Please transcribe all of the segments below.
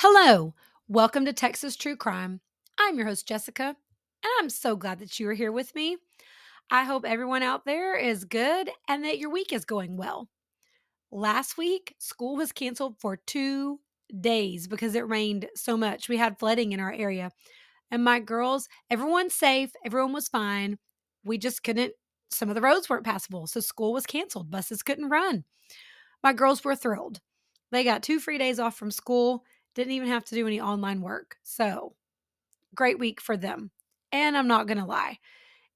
Hello, welcome to Texas True Crime. I'm your host, Jessica, and I'm so glad that you are here with me. I hope everyone out there is good and that your week is going well. Last week, school was canceled for two days because it rained so much. We had flooding in our area. And my girls, everyone's safe, everyone was fine. We just couldn't, some of the roads weren't passable. So school was canceled, buses couldn't run. My girls were thrilled. They got two free days off from school didn't even have to do any online work. So, great week for them. And I'm not going to lie.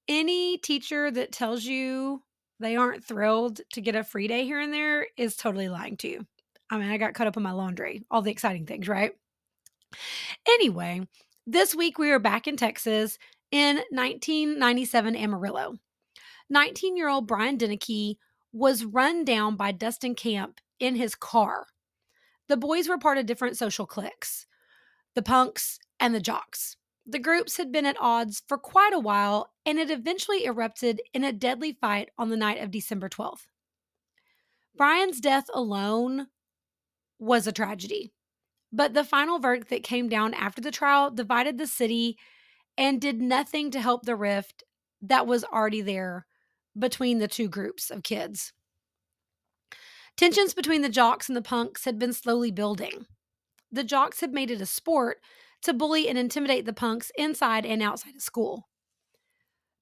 Any teacher that tells you they aren't thrilled to get a free day here and there is totally lying to you. I mean, I got caught up in my laundry, all the exciting things, right? Anyway, this week we are back in Texas in 1997 Amarillo. 19 year old Brian Deneke was run down by Dustin Camp in his car the boys were part of different social cliques the punks and the jocks. The groups had been at odds for quite a while, and it eventually erupted in a deadly fight on the night of December 12th. Brian's death alone was a tragedy, but the final verdict that came down after the trial divided the city and did nothing to help the rift that was already there between the two groups of kids. Tensions between the jocks and the punks had been slowly building. The jocks had made it a sport to bully and intimidate the punks inside and outside of school.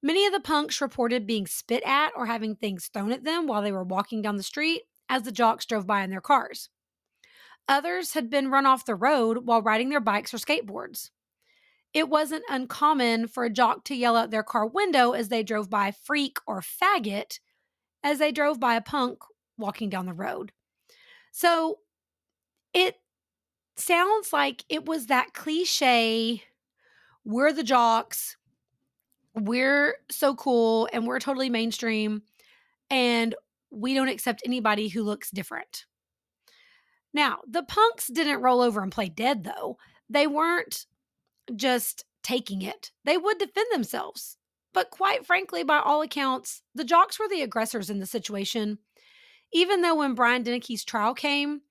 Many of the punks reported being spit at or having things thrown at them while they were walking down the street as the jocks drove by in their cars. Others had been run off the road while riding their bikes or skateboards. It wasn't uncommon for a jock to yell out their car window as they drove by freak or faggot as they drove by a punk walking down the road. So it sounds like it was that cliche we're the jocks, we're so cool, and we're totally mainstream, and we don't accept anybody who looks different. Now, the punks didn't roll over and play dead, though. They weren't just taking it, they would defend themselves. But quite frankly, by all accounts, the jocks were the aggressors in the situation even though when Brian Deneke's trial came,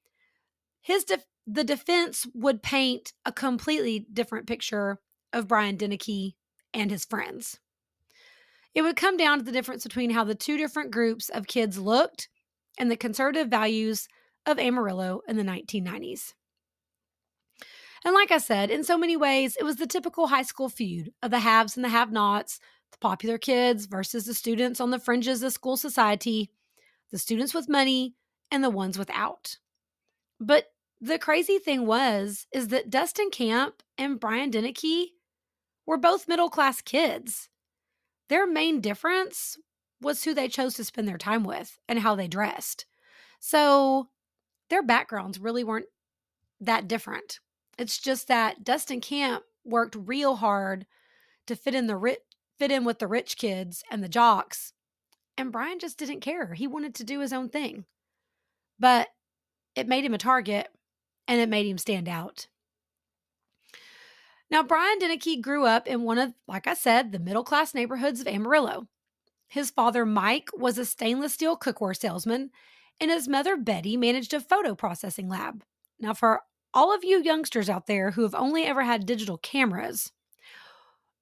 his def- the defense would paint a completely different picture of Brian Deneke and his friends. It would come down to the difference between how the two different groups of kids looked and the conservative values of Amarillo in the 1990s. And like I said, in so many ways, it was the typical high school feud of the haves and the have nots, the popular kids versus the students on the fringes of school society, the students with money and the ones without. But the crazy thing was is that Dustin Camp and Brian Deneke were both middle class kids. Their main difference was who they chose to spend their time with and how they dressed. So their backgrounds really weren't that different. It's just that Dustin Camp worked real hard to fit in the rich, fit in with the rich kids and the jocks and Brian just didn't care. He wanted to do his own thing. But it made him a target and it made him stand out. Now, Brian Deneke grew up in one of, like I said, the middle class neighborhoods of Amarillo. His father, Mike, was a stainless steel cookware salesman, and his mother, Betty, managed a photo processing lab. Now, for all of you youngsters out there who have only ever had digital cameras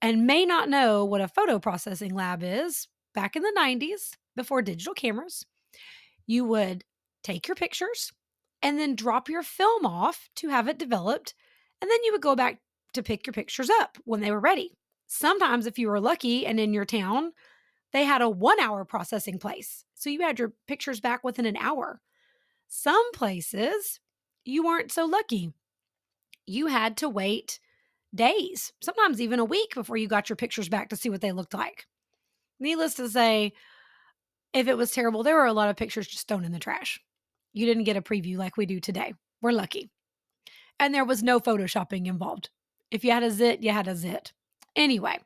and may not know what a photo processing lab is, back in the 90s, before digital cameras, you would take your pictures and then drop your film off to have it developed. And then you would go back to pick your pictures up when they were ready. Sometimes, if you were lucky and in your town, they had a one hour processing place. So you had your pictures back within an hour. Some places, you weren't so lucky. You had to wait days, sometimes even a week before you got your pictures back to see what they looked like. Needless to say, if it was terrible, there were a lot of pictures just thrown in the trash. You didn't get a preview like we do today. We're lucky. And there was no photoshopping involved. If you had a zit, you had a zit. Anyway,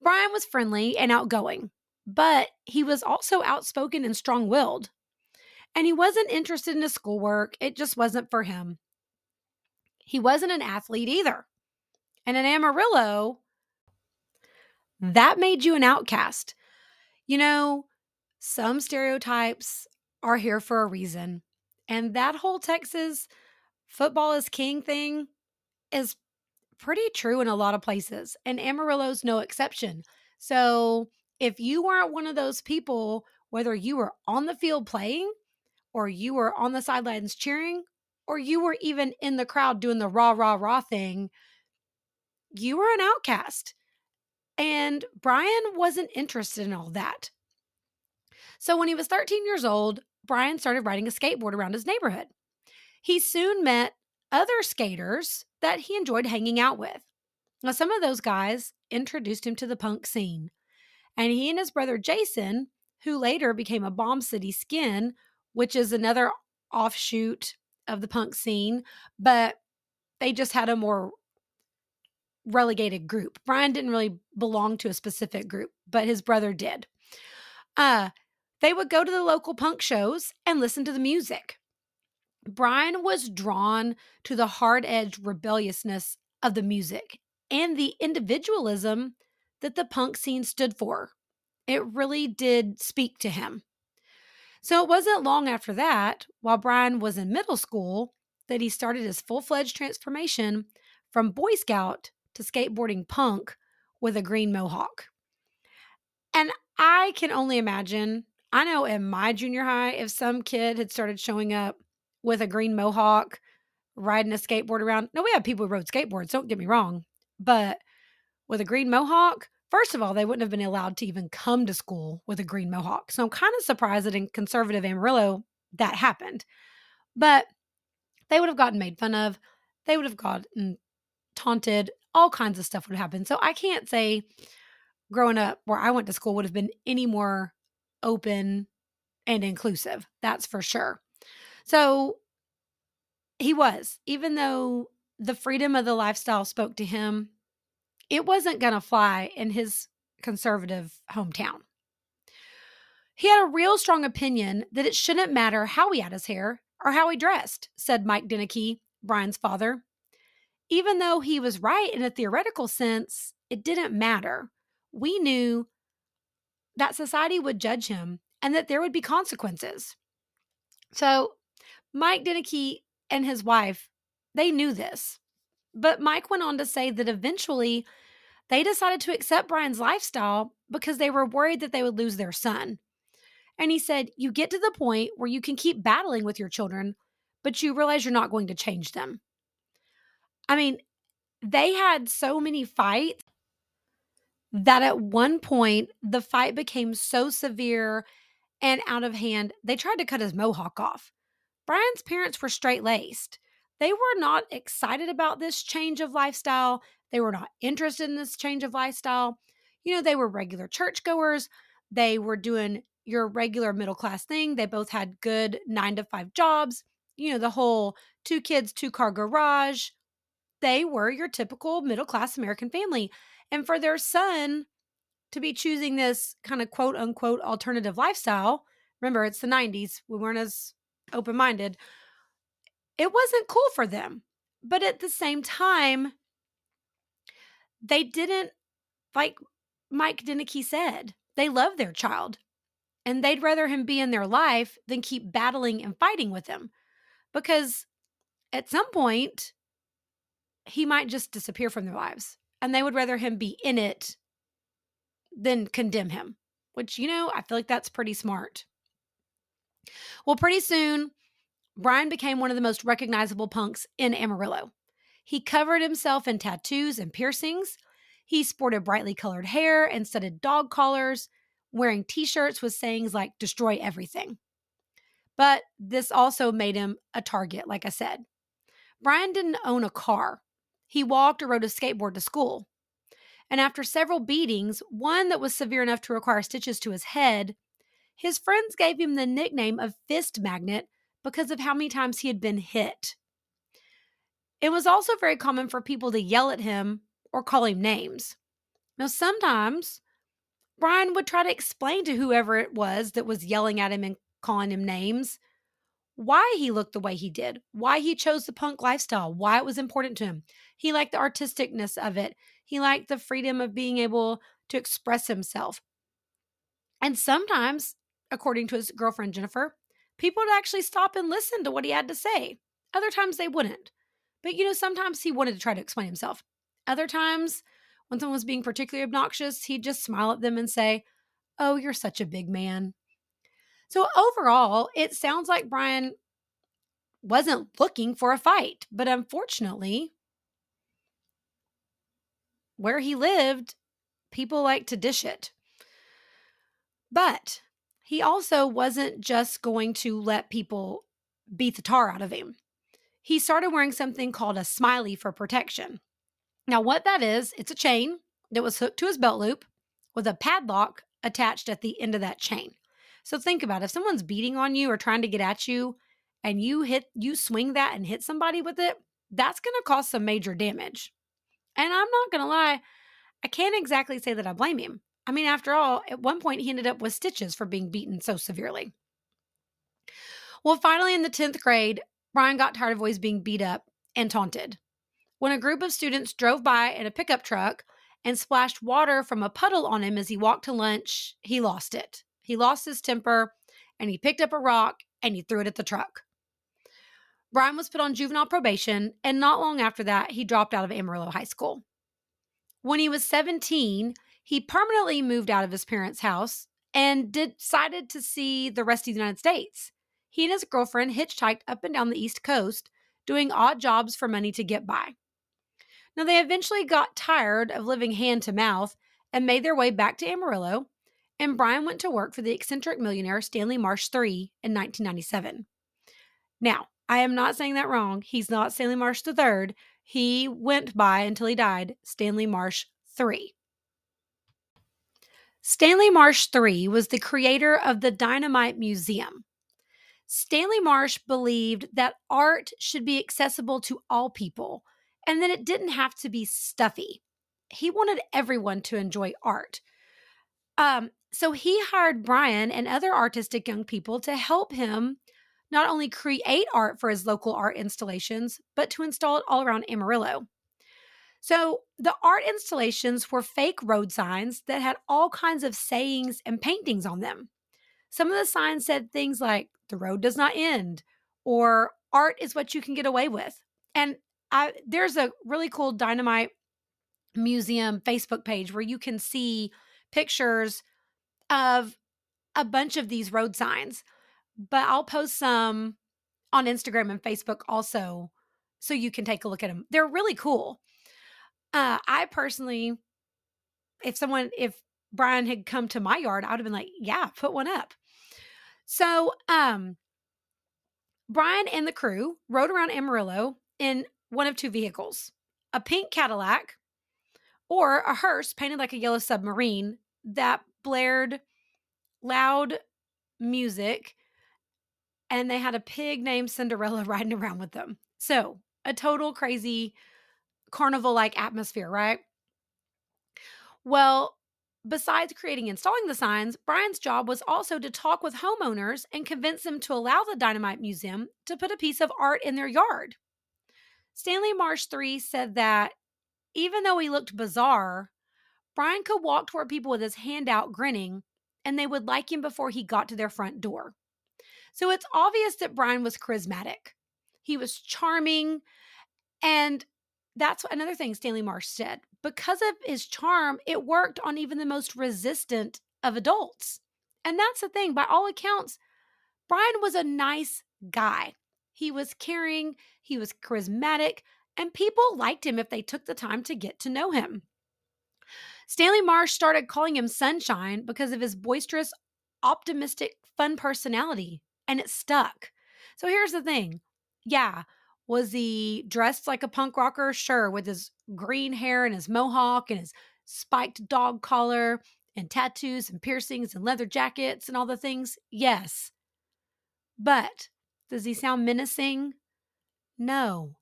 Brian was friendly and outgoing, but he was also outspoken and strong willed. And he wasn't interested in his schoolwork, it just wasn't for him. He wasn't an athlete either. And in Amarillo, that made you an outcast. You know, some stereotypes are here for a reason. And that whole Texas football is king thing, is pretty true in a lot of places, and Amarillo's no exception. So, if you weren't one of those people, whether you were on the field playing, or you were on the sidelines cheering, or you were even in the crowd doing the rah, rah, rah thing, you were an outcast. And Brian wasn't interested in all that. So when he was 13 years old, Brian started riding a skateboard around his neighborhood. He soon met other skaters that he enjoyed hanging out with. Now, some of those guys introduced him to the punk scene. And he and his brother Jason, who later became a Bomb City Skin, which is another offshoot of the punk scene, but they just had a more relegated group. Brian didn't really belong to a specific group, but his brother did. Uh, they would go to the local punk shows and listen to the music. Brian was drawn to the hard edged rebelliousness of the music and the individualism that the punk scene stood for. It really did speak to him. So it wasn't long after that, while Brian was in middle school, that he started his full fledged transformation from Boy Scout to skateboarding punk with a green mohawk. And I can only imagine, I know in my junior high, if some kid had started showing up with a green mohawk, riding a skateboard around. No, we had people who rode skateboards, don't get me wrong. But with a green mohawk, first of all, they wouldn't have been allowed to even come to school with a green mohawk. So I'm kind of surprised that in conservative Amarillo that happened. But they would have gotten made fun of. They would have gotten taunted. All kinds of stuff would happen. So I can't say growing up where I went to school would have been any more open and inclusive. That's for sure. So he was, even though the freedom of the lifestyle spoke to him, it wasn't going to fly in his conservative hometown. He had a real strong opinion that it shouldn't matter how he had his hair or how he dressed, said Mike Deneke, Brian's father. Even though he was right in a theoretical sense, it didn't matter. We knew that society would judge him and that there would be consequences. So Mike Deneke and his wife, they knew this. But Mike went on to say that eventually they decided to accept Brian's lifestyle because they were worried that they would lose their son. And he said, You get to the point where you can keep battling with your children, but you realize you're not going to change them. I mean, they had so many fights that at one point the fight became so severe and out of hand, they tried to cut his mohawk off. Brian's parents were straight laced. They were not excited about this change of lifestyle. They were not interested in this change of lifestyle. You know, they were regular churchgoers. They were doing your regular middle class thing. They both had good nine to five jobs. You know, the whole two kids, two car garage. They were your typical middle class American family. And for their son to be choosing this kind of quote unquote alternative lifestyle, remember, it's the 90s. We weren't as open minded, it wasn't cool for them. But at the same time, they didn't, like Mike Deneke said, they love their child and they'd rather him be in their life than keep battling and fighting with him because at some point, he might just disappear from their lives and they would rather him be in it than condemn him, which, you know, I feel like that's pretty smart. Well, pretty soon, Brian became one of the most recognizable punks in Amarillo. He covered himself in tattoos and piercings. He sported brightly colored hair and studded dog collars, wearing t shirts with sayings like, destroy everything. But this also made him a target, like I said. Brian didn't own a car, he walked or rode a skateboard to school. And after several beatings, one that was severe enough to require stitches to his head, his friends gave him the nickname of Fist Magnet because of how many times he had been hit. It was also very common for people to yell at him or call him names. Now, sometimes Brian would try to explain to whoever it was that was yelling at him and calling him names why he looked the way he did, why he chose the punk lifestyle, why it was important to him. He liked the artisticness of it, he liked the freedom of being able to express himself. And sometimes according to his girlfriend Jennifer, people would actually stop and listen to what he had to say. Other times they wouldn't. But, you know, sometimes he wanted to try to explain himself. Other times, when someone was being particularly obnoxious, he'd just smile at them and say, Oh, you're such a big man. So, overall, it sounds like Brian wasn't looking for a fight, but unfortunately, where he lived, people like to dish it. But he also wasn't just going to let people beat the tar out of him. He started wearing something called a smiley for protection. Now, what that is, it's a chain that was hooked to his belt loop with a padlock attached at the end of that chain. So think about it. if someone's beating on you or trying to get at you and you hit you swing that and hit somebody with it, that's going to cause some major damage. And I'm not going to lie, I can't exactly say that I blame him. I mean, after all, at one point he ended up with stitches for being beaten so severely. Well, finally in the 10th grade, Brian got tired of always being beat up and taunted. When a group of students drove by in a pickup truck and splashed water from a puddle on him as he walked to lunch, he lost it. He lost his temper and he picked up a rock and he threw it at the truck. Brian was put on juvenile probation, and not long after that, he dropped out of Amarillo High School. When he was 17, he permanently moved out of his parents' house and decided to see the rest of the United States. He and his girlfriend hitchhiked up and down the East Coast, doing odd jobs for money to get by. Now, they eventually got tired of living hand to mouth and made their way back to Amarillo, and Brian went to work for the eccentric millionaire Stanley Marsh III in 1997. Now, I am not saying that wrong. He's not Stanley Marsh III. He went by until he died Stanley Marsh III. Stanley Marsh III was the creator of the Dynamite Museum. Stanley Marsh believed that art should be accessible to all people and that it didn't have to be stuffy. He wanted everyone to enjoy art. Um, so he hired Brian and other artistic young people to help him not only create art for his local art installations, but to install it all around Amarillo. So the art installations were fake road signs that had all kinds of sayings and paintings on them. Some of the signs said things like, the road does not end, or art is what you can get away with. And I, there's a really cool dynamite museum Facebook page where you can see pictures of a bunch of these road signs but I'll post some on Instagram and Facebook also so you can take a look at them. They're really cool. Uh, I personally, if someone, if Brian had come to my yard, I would have been like, yeah, put one up. So, um, Brian and the crew rode around Amarillo in one of two vehicles a pink Cadillac or a hearse painted like a yellow submarine that blared loud music and they had a pig named Cinderella riding around with them. So, a total crazy carnival like atmosphere, right? Well, besides creating and installing the signs, Brian's job was also to talk with homeowners and convince them to allow the Dynamite Museum to put a piece of art in their yard. Stanley Marsh III said that even though he looked bizarre, Brian could walk toward people with his hand out grinning, and they would like him before he got to their front door. So it's obvious that Brian was charismatic. He was charming. And that's another thing Stanley Marsh said. Because of his charm, it worked on even the most resistant of adults. And that's the thing. By all accounts, Brian was a nice guy. He was caring, he was charismatic, and people liked him if they took the time to get to know him. Stanley Marsh started calling him Sunshine because of his boisterous, optimistic, fun personality and it stuck. So here's the thing. Yeah, was he dressed like a punk rocker? Sure, with his green hair and his mohawk and his spiked dog collar and tattoos and piercings and leather jackets and all the things? Yes. But does he sound menacing? No.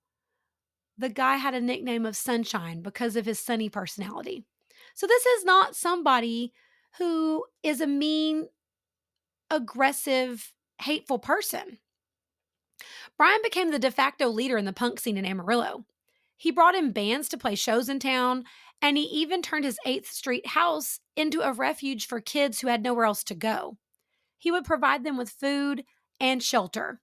The guy had a nickname of Sunshine because of his sunny personality. So this is not somebody who is a mean, aggressive hateful person. Brian became the de facto leader in the punk scene in Amarillo. He brought in bands to play shows in town, and he even turned his 8th Street house into a refuge for kids who had nowhere else to go. He would provide them with food and shelter.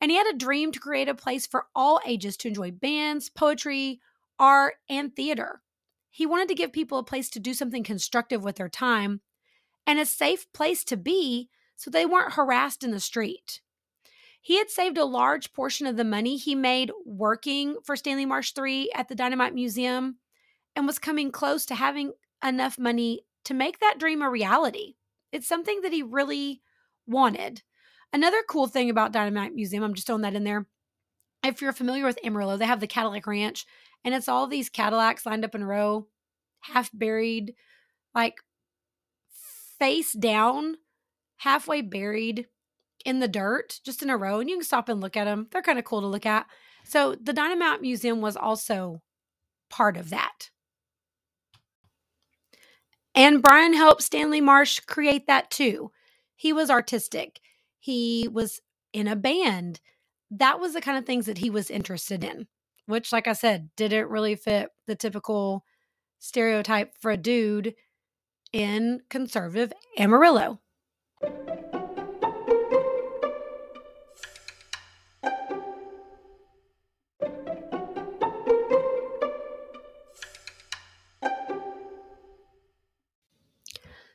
And he had a dream to create a place for all ages to enjoy bands, poetry, art, and theater. He wanted to give people a place to do something constructive with their time and a safe place to be so they weren't harassed in the street. He had saved a large portion of the money he made working for Stanley Marsh III at the Dynamite Museum and was coming close to having enough money to make that dream a reality. It's something that he really wanted. Another cool thing about Dynamite Museum, I'm just throwing that in there. If you're familiar with Amarillo, they have the Cadillac Ranch, and it's all these Cadillacs lined up in a row, half buried, like face down, halfway buried in the dirt, just in a row. And you can stop and look at them. They're kind of cool to look at. So the Dynamite Museum was also part of that. And Brian helped Stanley Marsh create that too. He was artistic, he was in a band. That was the kind of things that he was interested in, which, like I said, didn't really fit the typical stereotype for a dude in conservative Amarillo.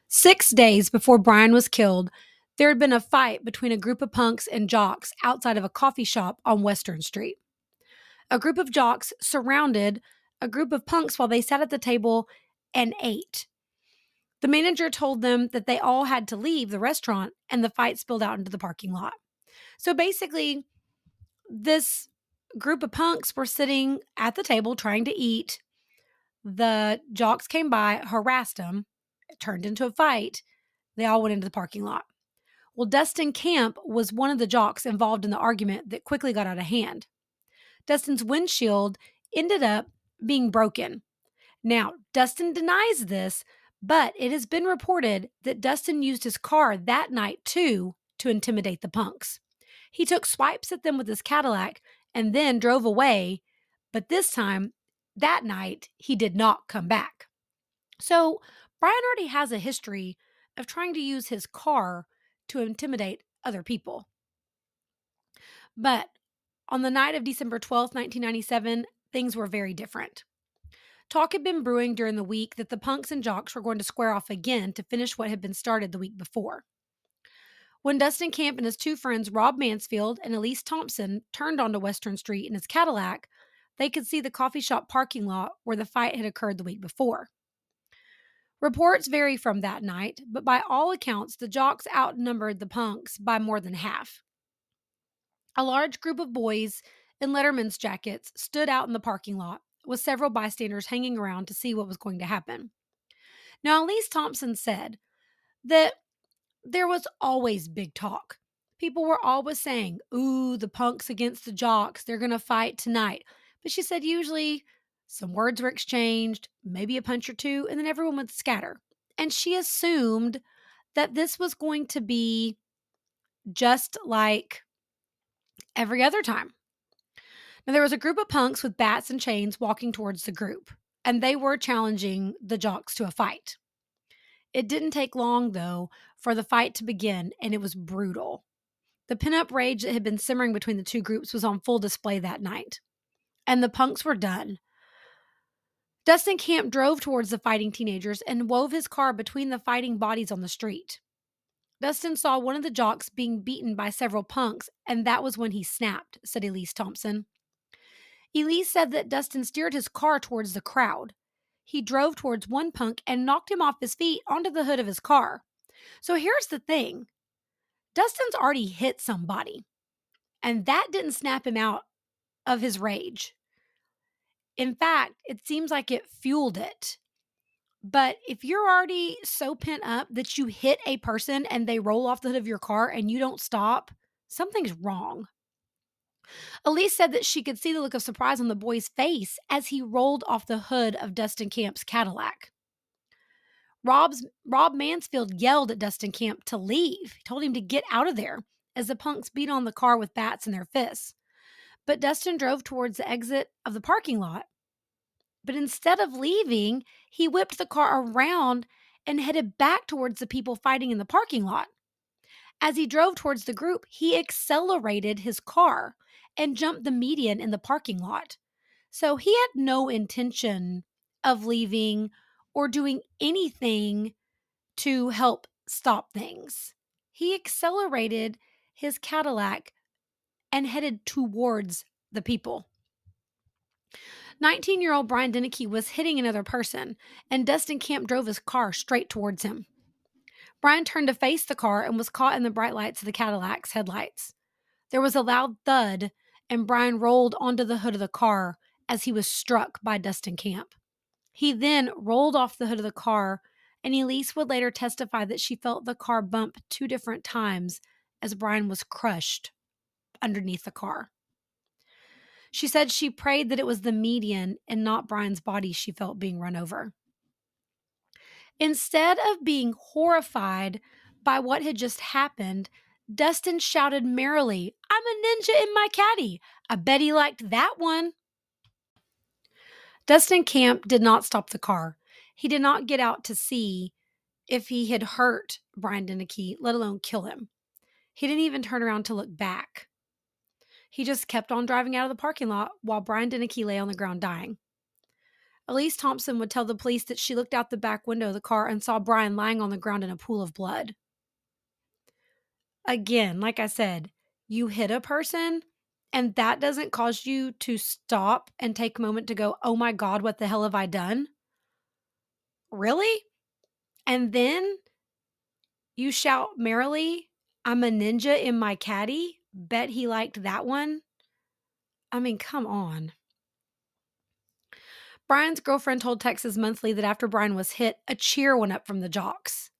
Six days before Brian was killed, there had been a fight between a group of punks and jocks outside of a coffee shop on Western Street. A group of jocks surrounded a group of punks while they sat at the table and ate. The manager told them that they all had to leave the restaurant and the fight spilled out into the parking lot. So basically, this group of punks were sitting at the table trying to eat. The jocks came by, harassed them, it turned into a fight. They all went into the parking lot. Well, Dustin Camp was one of the jocks involved in the argument that quickly got out of hand. Dustin's windshield ended up being broken. Now, Dustin denies this, but it has been reported that Dustin used his car that night too to intimidate the punks. He took swipes at them with his Cadillac and then drove away, but this time, that night, he did not come back. So, Brian already has a history of trying to use his car to intimidate other people. But on the night of December 12, 1997, things were very different. Talk had been brewing during the week that the punks and jocks were going to square off again to finish what had been started the week before. When Dustin Camp and his two friends, Rob Mansfield and Elise Thompson, turned onto Western Street in his Cadillac, they could see the coffee shop parking lot where the fight had occurred the week before. Reports vary from that night, but by all accounts, the jocks outnumbered the punks by more than half. A large group of boys in Letterman's jackets stood out in the parking lot, with several bystanders hanging around to see what was going to happen. Now, Elise Thompson said that there was always big talk. People were always saying, Ooh, the punks against the jocks, they're going to fight tonight. But she said usually some words were exchanged, maybe a punch or two, and then everyone would scatter. And she assumed that this was going to be just like every other time. Now, there was a group of punks with bats and chains walking towards the group, and they were challenging the jocks to a fight. It didn't take long, though, for the fight to begin, and it was brutal. The pinup rage that had been simmering between the two groups was on full display that night. And the punks were done. Dustin Camp drove towards the fighting teenagers and wove his car between the fighting bodies on the street. Dustin saw one of the jocks being beaten by several punks, and that was when he snapped, said Elise Thompson. Elise said that Dustin steered his car towards the crowd. He drove towards one punk and knocked him off his feet onto the hood of his car. So here's the thing Dustin's already hit somebody, and that didn't snap him out of his rage. In fact, it seems like it fueled it. But if you're already so pent up that you hit a person and they roll off the hood of your car and you don't stop, something's wrong. Elise said that she could see the look of surprise on the boy's face as he rolled off the hood of Dustin Camp's Cadillac. Rob's Rob Mansfield yelled at Dustin Camp to leave. He told him to get out of there as the punks beat on the car with bats in their fists. But Dustin drove towards the exit of the parking lot. But instead of leaving, he whipped the car around and headed back towards the people fighting in the parking lot. As he drove towards the group, he accelerated his car and jumped the median in the parking lot. So he had no intention of leaving or doing anything to help stop things. He accelerated his Cadillac and headed towards the people. 19 year old Brian Deneke was hitting another person, and Dustin Camp drove his car straight towards him. Brian turned to face the car and was caught in the bright lights of the Cadillac's headlights. There was a loud thud, and Brian rolled onto the hood of the car as he was struck by Dustin Camp. He then rolled off the hood of the car, and Elise would later testify that she felt the car bump two different times as Brian was crushed underneath the car. She said she prayed that it was the median and not Brian's body she felt being run over. Instead of being horrified by what had just happened, Dustin shouted merrily, I'm a ninja in my caddy. I bet he liked that one. Dustin Camp did not stop the car. He did not get out to see if he had hurt Brian Deneke, let alone kill him. He didn't even turn around to look back. He just kept on driving out of the parking lot while Brian Deneke lay on the ground dying. Elise Thompson would tell the police that she looked out the back window of the car and saw Brian lying on the ground in a pool of blood. Again, like I said, you hit a person and that doesn't cause you to stop and take a moment to go, oh my God, what the hell have I done? Really? And then you shout merrily, I'm a ninja in my caddy Bet he liked that one. I mean, come on. Brian's girlfriend told Texas Monthly that after Brian was hit, a cheer went up from the jocks.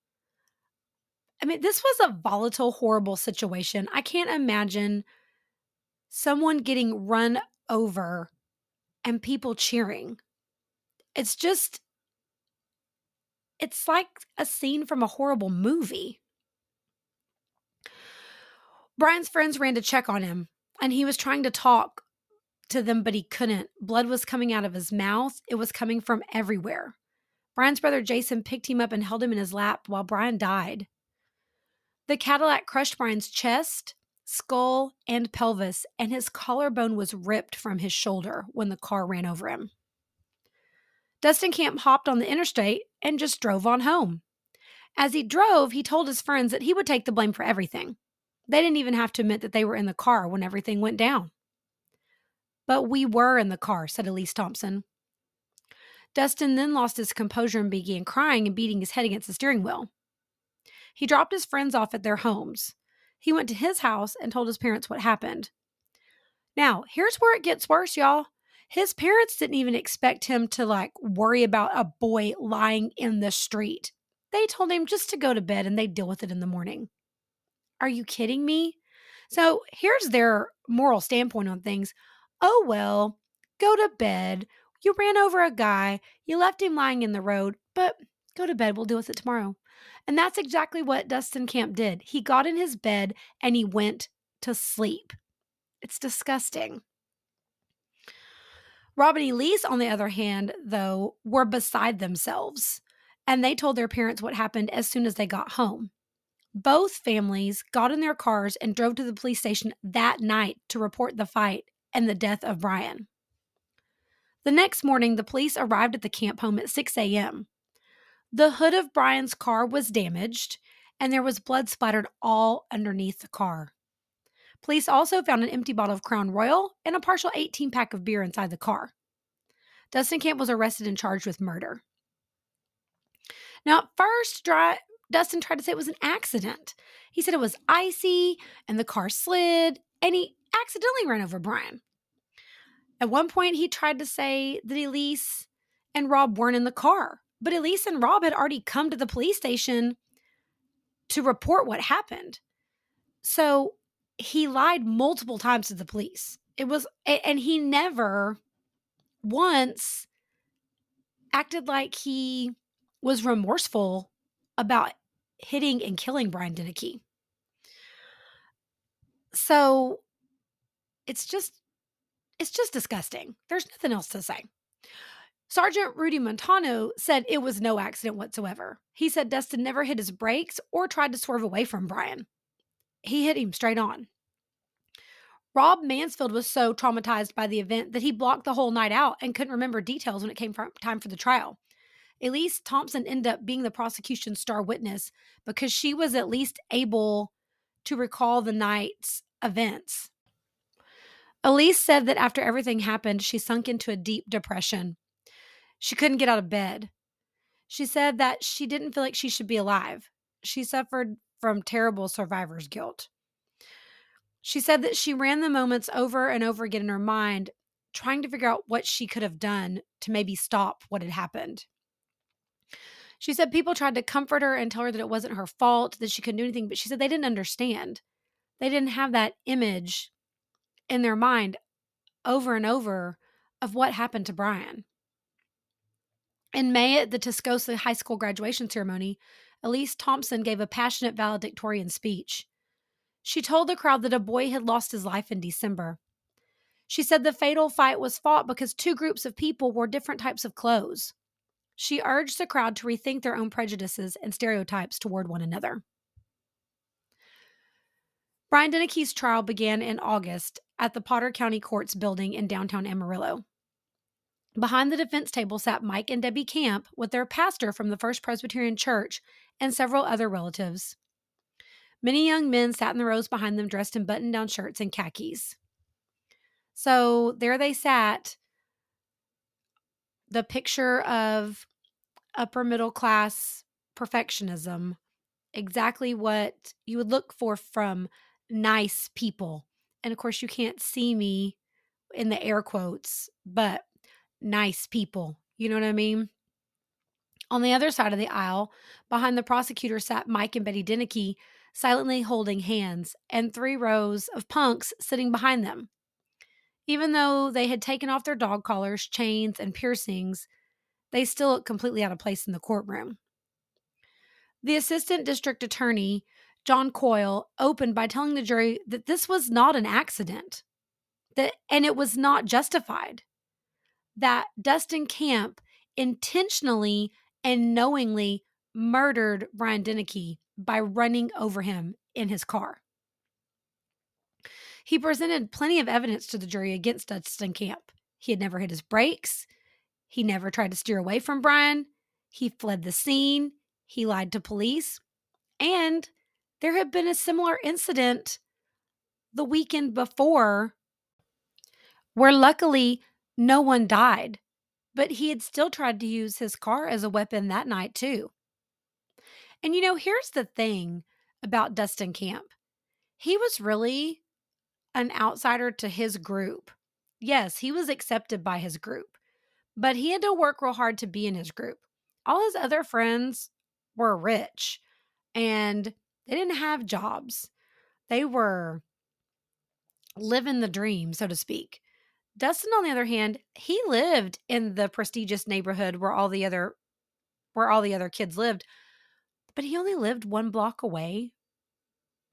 I mean, this was a volatile, horrible situation. I can't imagine someone getting run over and people cheering. It's just, it's like a scene from a horrible movie. Brian's friends ran to check on him, and he was trying to talk to them, but he couldn't. Blood was coming out of his mouth, it was coming from everywhere. Brian's brother Jason picked him up and held him in his lap while Brian died. The Cadillac crushed Brian's chest, skull, and pelvis, and his collarbone was ripped from his shoulder when the car ran over him. Dustin Camp hopped on the interstate and just drove on home. As he drove, he told his friends that he would take the blame for everything. They didn't even have to admit that they were in the car when everything went down. But we were in the car, said Elise Thompson. Dustin then lost his composure and began crying and beating his head against the steering wheel. He dropped his friends off at their homes. He went to his house and told his parents what happened. Now, here's where it gets worse, y'all. His parents didn't even expect him to like worry about a boy lying in the street. They told him just to go to bed and they'd deal with it in the morning. Are you kidding me? So here's their moral standpoint on things. Oh, well, go to bed. You ran over a guy, you left him lying in the road, but go to bed. We'll deal with it tomorrow. And that's exactly what Dustin Camp did. He got in his bed and he went to sleep. It's disgusting. Robin and Elise, on the other hand, though, were beside themselves. And they told their parents what happened as soon as they got home. Both families got in their cars and drove to the police station that night to report the fight and the death of Brian. The next morning, the police arrived at the camp home at 6 a.m. The hood of Brian's car was damaged, and there was blood splattered all underneath the car. Police also found an empty bottle of Crown Royal and a partial 18 pack of beer inside the car. Dustin Camp was arrested and charged with murder. Now, at first, dry, Dustin tried to say it was an accident. He said it was icy and the car slid, and he accidentally ran over Brian. At one point, he tried to say that Elise and Rob weren't in the car, but Elise and Rob had already come to the police station to report what happened. So he lied multiple times to the police. It was, and he never once acted like he was remorseful about hitting and killing Brian Deneke. So it's just it's just disgusting. There's nothing else to say. Sergeant Rudy Montano said it was no accident whatsoever. He said Dustin never hit his brakes or tried to swerve away from Brian. he hit him straight on. Rob Mansfield was so traumatized by the event that he blocked the whole night out and couldn't remember details when it came time for the trial. Elise Thompson ended up being the prosecution's star witness because she was at least able to recall the night's events. Elise said that after everything happened, she sunk into a deep depression. She couldn't get out of bed. She said that she didn't feel like she should be alive. She suffered from terrible survivor's guilt. She said that she ran the moments over and over again in her mind, trying to figure out what she could have done to maybe stop what had happened. She said people tried to comfort her and tell her that it wasn't her fault, that she couldn't do anything, but she said they didn't understand. They didn't have that image in their mind over and over of what happened to Brian. In May at the Tascosa High School graduation ceremony, Elise Thompson gave a passionate valedictorian speech. She told the crowd that a boy had lost his life in December. She said the fatal fight was fought because two groups of people wore different types of clothes. She urged the crowd to rethink their own prejudices and stereotypes toward one another. Brian Deneke's trial began in August at the Potter County Courts building in downtown Amarillo. Behind the defense table sat Mike and Debbie Camp with their pastor from the First Presbyterian Church and several other relatives. Many young men sat in the rows behind them dressed in button down shirts and khakis. So there they sat, the picture of upper middle class perfectionism, exactly what you would look for from nice people. And of course, you can't see me in the air quotes, but nice people. You know what I mean? On the other side of the aisle, behind the prosecutor, sat Mike and Betty Deneke, silently holding hands, and three rows of punks sitting behind them. Even though they had taken off their dog collars, chains, and piercings, they still looked completely out of place in the courtroom. The assistant district attorney, John Coyle, opened by telling the jury that this was not an accident, that and it was not justified. That Dustin Camp intentionally and knowingly murdered Brian Deneke by running over him in his car. He presented plenty of evidence to the jury against Dustin Camp. He had never hit his brakes. He never tried to steer away from Brian. He fled the scene. He lied to police. And there had been a similar incident the weekend before where luckily no one died, but he had still tried to use his car as a weapon that night, too. And you know, here's the thing about Dustin Camp he was really an outsider to his group. Yes, he was accepted by his group, but he had to work real hard to be in his group. All his other friends were rich and they didn't have jobs. They were living the dream, so to speak. Dustin, on the other hand, he lived in the prestigious neighborhood where all the other where all the other kids lived, but he only lived one block away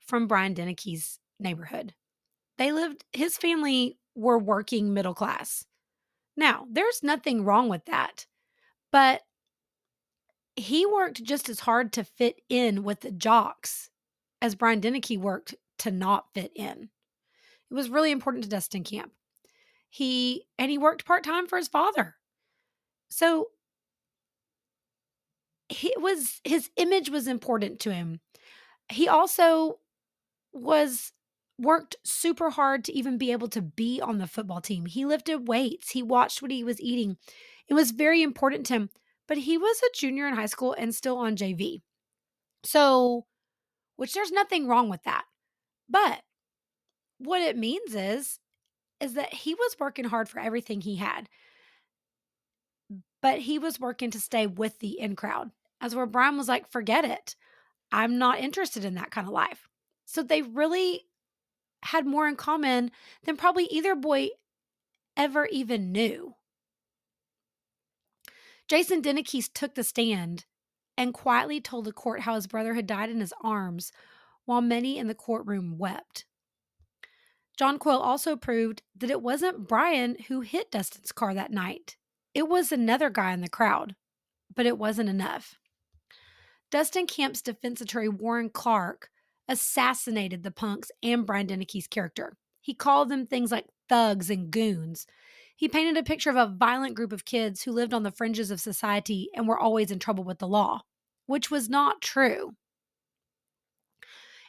from Brian Deneke's neighborhood. They lived, his family were working middle class. Now, there's nothing wrong with that, but he worked just as hard to fit in with the jocks as Brian Deneke worked to not fit in. It was really important to Dustin Camp. He and he worked part-time for his father. So he was his image was important to him. He also was worked super hard to even be able to be on the football team. He lifted weights, he watched what he was eating. It was very important to him, but he was a junior in high school and still on JV. So, which there's nothing wrong with that. But what it means is is that he was working hard for everything he had. But he was working to stay with the in crowd as where Brian was like, forget it. I'm not interested in that kind of life. So they really had more in common than probably either boy ever even knew. Jason Deneke took the stand and quietly told the court how his brother had died in his arms while many in the courtroom wept. John Coyle also proved that it wasn't Brian who hit Dustin's car that night. It was another guy in the crowd, but it wasn't enough. Dustin Camp's defense attorney, Warren Clark, assassinated the punks and Brian Deneke's character. He called them things like thugs and goons. He painted a picture of a violent group of kids who lived on the fringes of society and were always in trouble with the law, which was not true.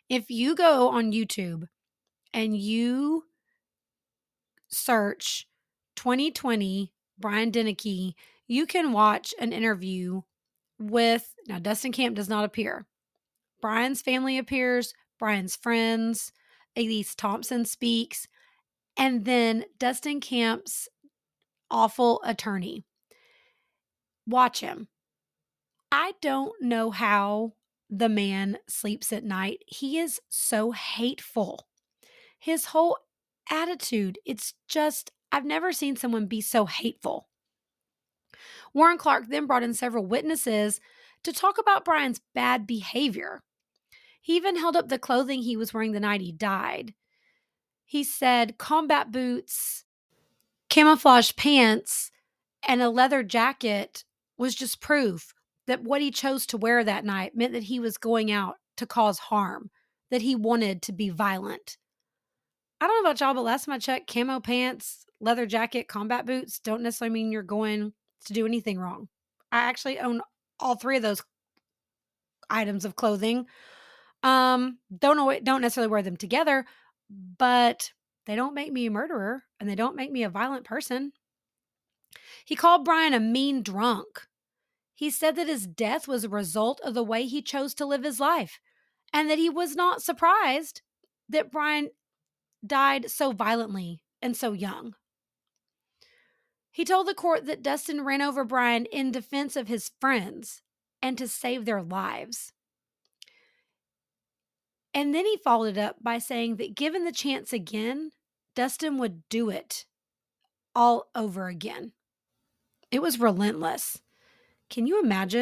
If you go on YouTube and you search 2020 Brian Deneke, you can watch an interview with now Dustin Camp does not appear. Brian's family appears, Brian's friends, Elise Thompson speaks, and then Dustin Camp's awful attorney. Watch him. I don't know how the man sleeps at night. He is so hateful. His whole attitude, it's just, I've never seen someone be so hateful. Warren Clark then brought in several witnesses to talk about Brian's bad behavior. He even held up the clothing he was wearing the night he died. He said combat boots, camouflage pants, and a leather jacket was just proof that what he chose to wear that night meant that he was going out to cause harm, that he wanted to be violent. I don't know about y'all, but last time I checked, camo pants, leather jacket, combat boots don't necessarily mean you're going to do anything wrong. I actually own all three of those items of clothing. Um, don't know, don't necessarily wear them together, but they don't make me a murderer and they don't make me a violent person. He called Brian a mean drunk. He said that his death was a result of the way he chose to live his life and that he was not surprised that Brian died so violently and so young. He told the court that Dustin ran over Brian in defense of his friends and to save their lives. And then he followed it up by saying that given the chance again, Dustin would do it all over again. It was relentless. Can you imagine?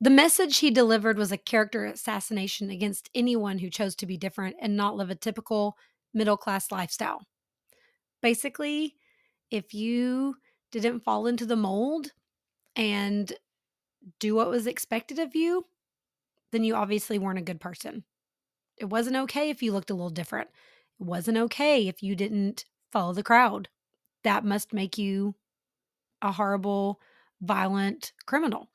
The message he delivered was a character assassination against anyone who chose to be different and not live a typical middle class lifestyle. Basically, if you didn't fall into the mold and do what was expected of you, then you obviously weren't a good person. It wasn't okay if you looked a little different. It wasn't okay if you didn't follow the crowd. That must make you a horrible, violent criminal.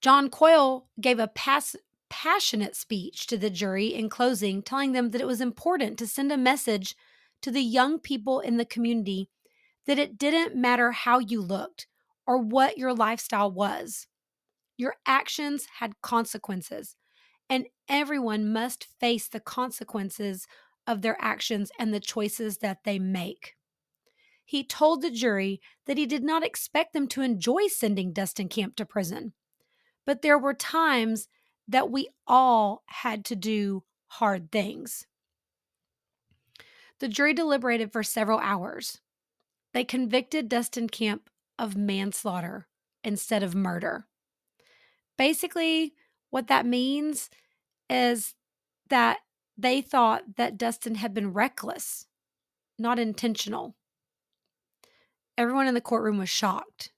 John Coyle gave a pass- passionate speech to the jury in closing, telling them that it was important to send a message to the young people in the community that it didn't matter how you looked or what your lifestyle was. Your actions had consequences and everyone must face the consequences of their actions and the choices that they make. He told the jury that he did not expect them to enjoy sending Dustin Camp to prison, but there were times that we all had to do hard things. The jury deliberated for several hours. They convicted Dustin Camp of manslaughter instead of murder. Basically, what that means is that they thought that Dustin had been reckless, not intentional. Everyone in the courtroom was shocked.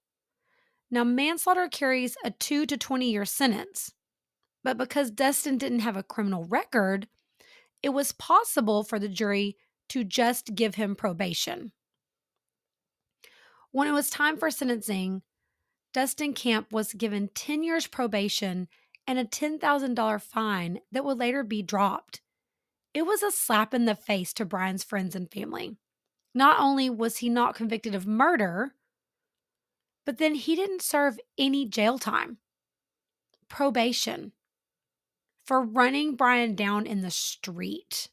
Now, manslaughter carries a 2 to 20 year sentence, but because Dustin didn't have a criminal record, it was possible for the jury to just give him probation. When it was time for sentencing, Dustin Camp was given 10 years probation and a $10,000 fine that would later be dropped. It was a slap in the face to Brian's friends and family. Not only was he not convicted of murder, but then he didn't serve any jail time. Probation for running Brian down in the street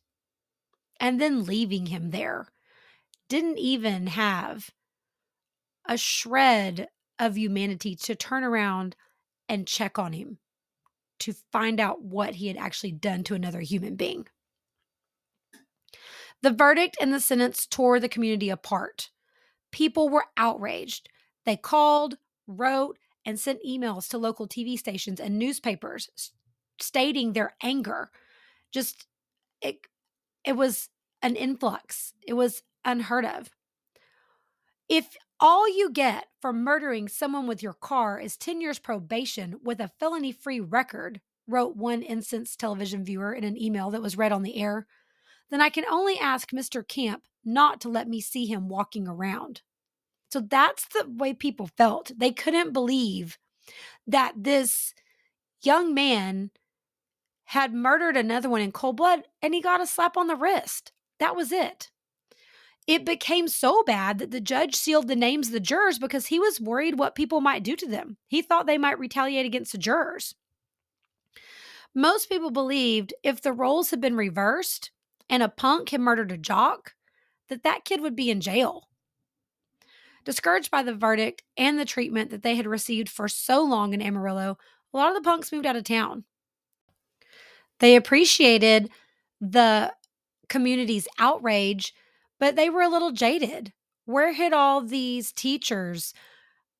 and then leaving him there. Didn't even have a shred of humanity to turn around and check on him to find out what he had actually done to another human being. The verdict and the sentence tore the community apart. People were outraged. They called, wrote, and sent emails to local TV stations and newspapers stating their anger. Just it it was an influx. It was unheard of. If all you get for murdering someone with your car is 10 years probation with a felony free record, wrote one incensed television viewer in an email that was read on the air, then I can only ask Mr. Camp not to let me see him walking around. So that's the way people felt. They couldn't believe that this young man had murdered another one in cold blood and he got a slap on the wrist. That was it. It became so bad that the judge sealed the names of the jurors because he was worried what people might do to them. He thought they might retaliate against the jurors. Most people believed if the roles had been reversed and a punk had murdered a jock, that that kid would be in jail. Discouraged by the verdict and the treatment that they had received for so long in Amarillo, a lot of the punks moved out of town. They appreciated the community's outrage, but they were a little jaded. Where had all these teachers,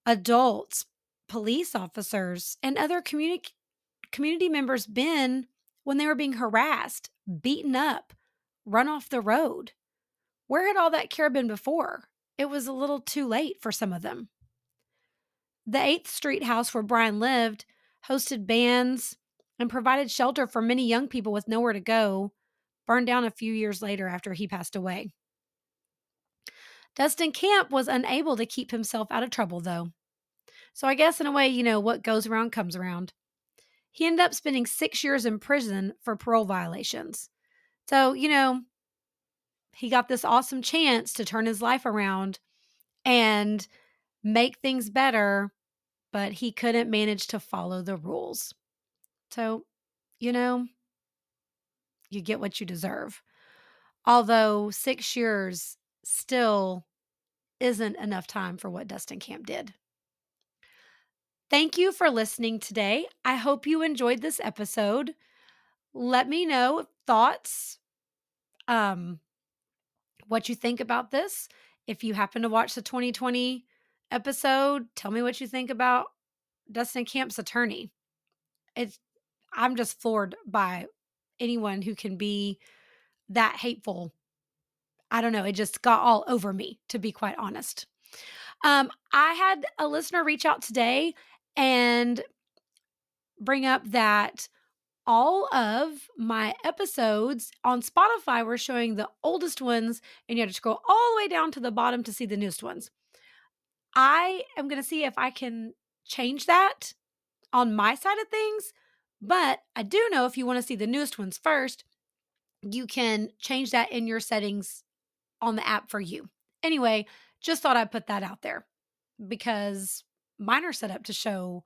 adults, police officers, and other community community members been when they were being harassed, beaten up, run off the road? Where had all that care been before? It was a little too late for some of them. The 8th Street house where Brian lived hosted bands and provided shelter for many young people with nowhere to go, burned down a few years later after he passed away. Dustin Camp was unable to keep himself out of trouble, though. So I guess, in a way, you know, what goes around comes around. He ended up spending six years in prison for parole violations. So, you know, he got this awesome chance to turn his life around and make things better, but he couldn't manage to follow the rules. So, you know, you get what you deserve. Although six years still isn't enough time for what Dustin Camp did. Thank you for listening today. I hope you enjoyed this episode. Let me know thoughts, um, what you think about this. If you happen to watch the 2020 episode, tell me what you think about Dustin Camp's attorney. It's I'm just floored by anyone who can be that hateful. I don't know, it just got all over me to be quite honest. Um I had a listener reach out today and bring up that all of my episodes on Spotify were showing the oldest ones, and you had to scroll all the way down to the bottom to see the newest ones. I am going to see if I can change that on my side of things, but I do know if you want to see the newest ones first, you can change that in your settings on the app for you. Anyway, just thought I'd put that out there because mine are set up to show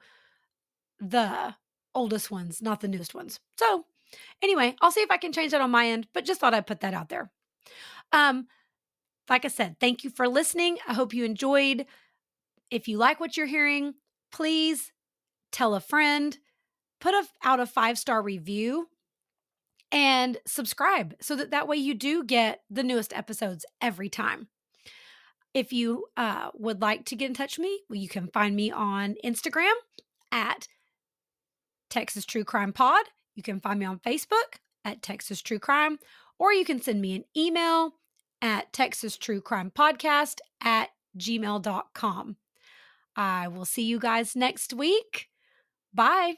the oldest ones, not the newest ones. So, anyway, I'll see if I can change that on my end, but just thought I'd put that out there. Um, like I said, thank you for listening. I hope you enjoyed. If you like what you're hearing, please tell a friend, put a, out a five star review, and subscribe so that that way you do get the newest episodes every time. If you uh, would like to get in touch with me, you can find me on Instagram at Texas True Crime Pod. You can find me on Facebook at Texas True Crime, or you can send me an email at Texas True Crime Podcast at gmail.com. I will see you guys next week. Bye.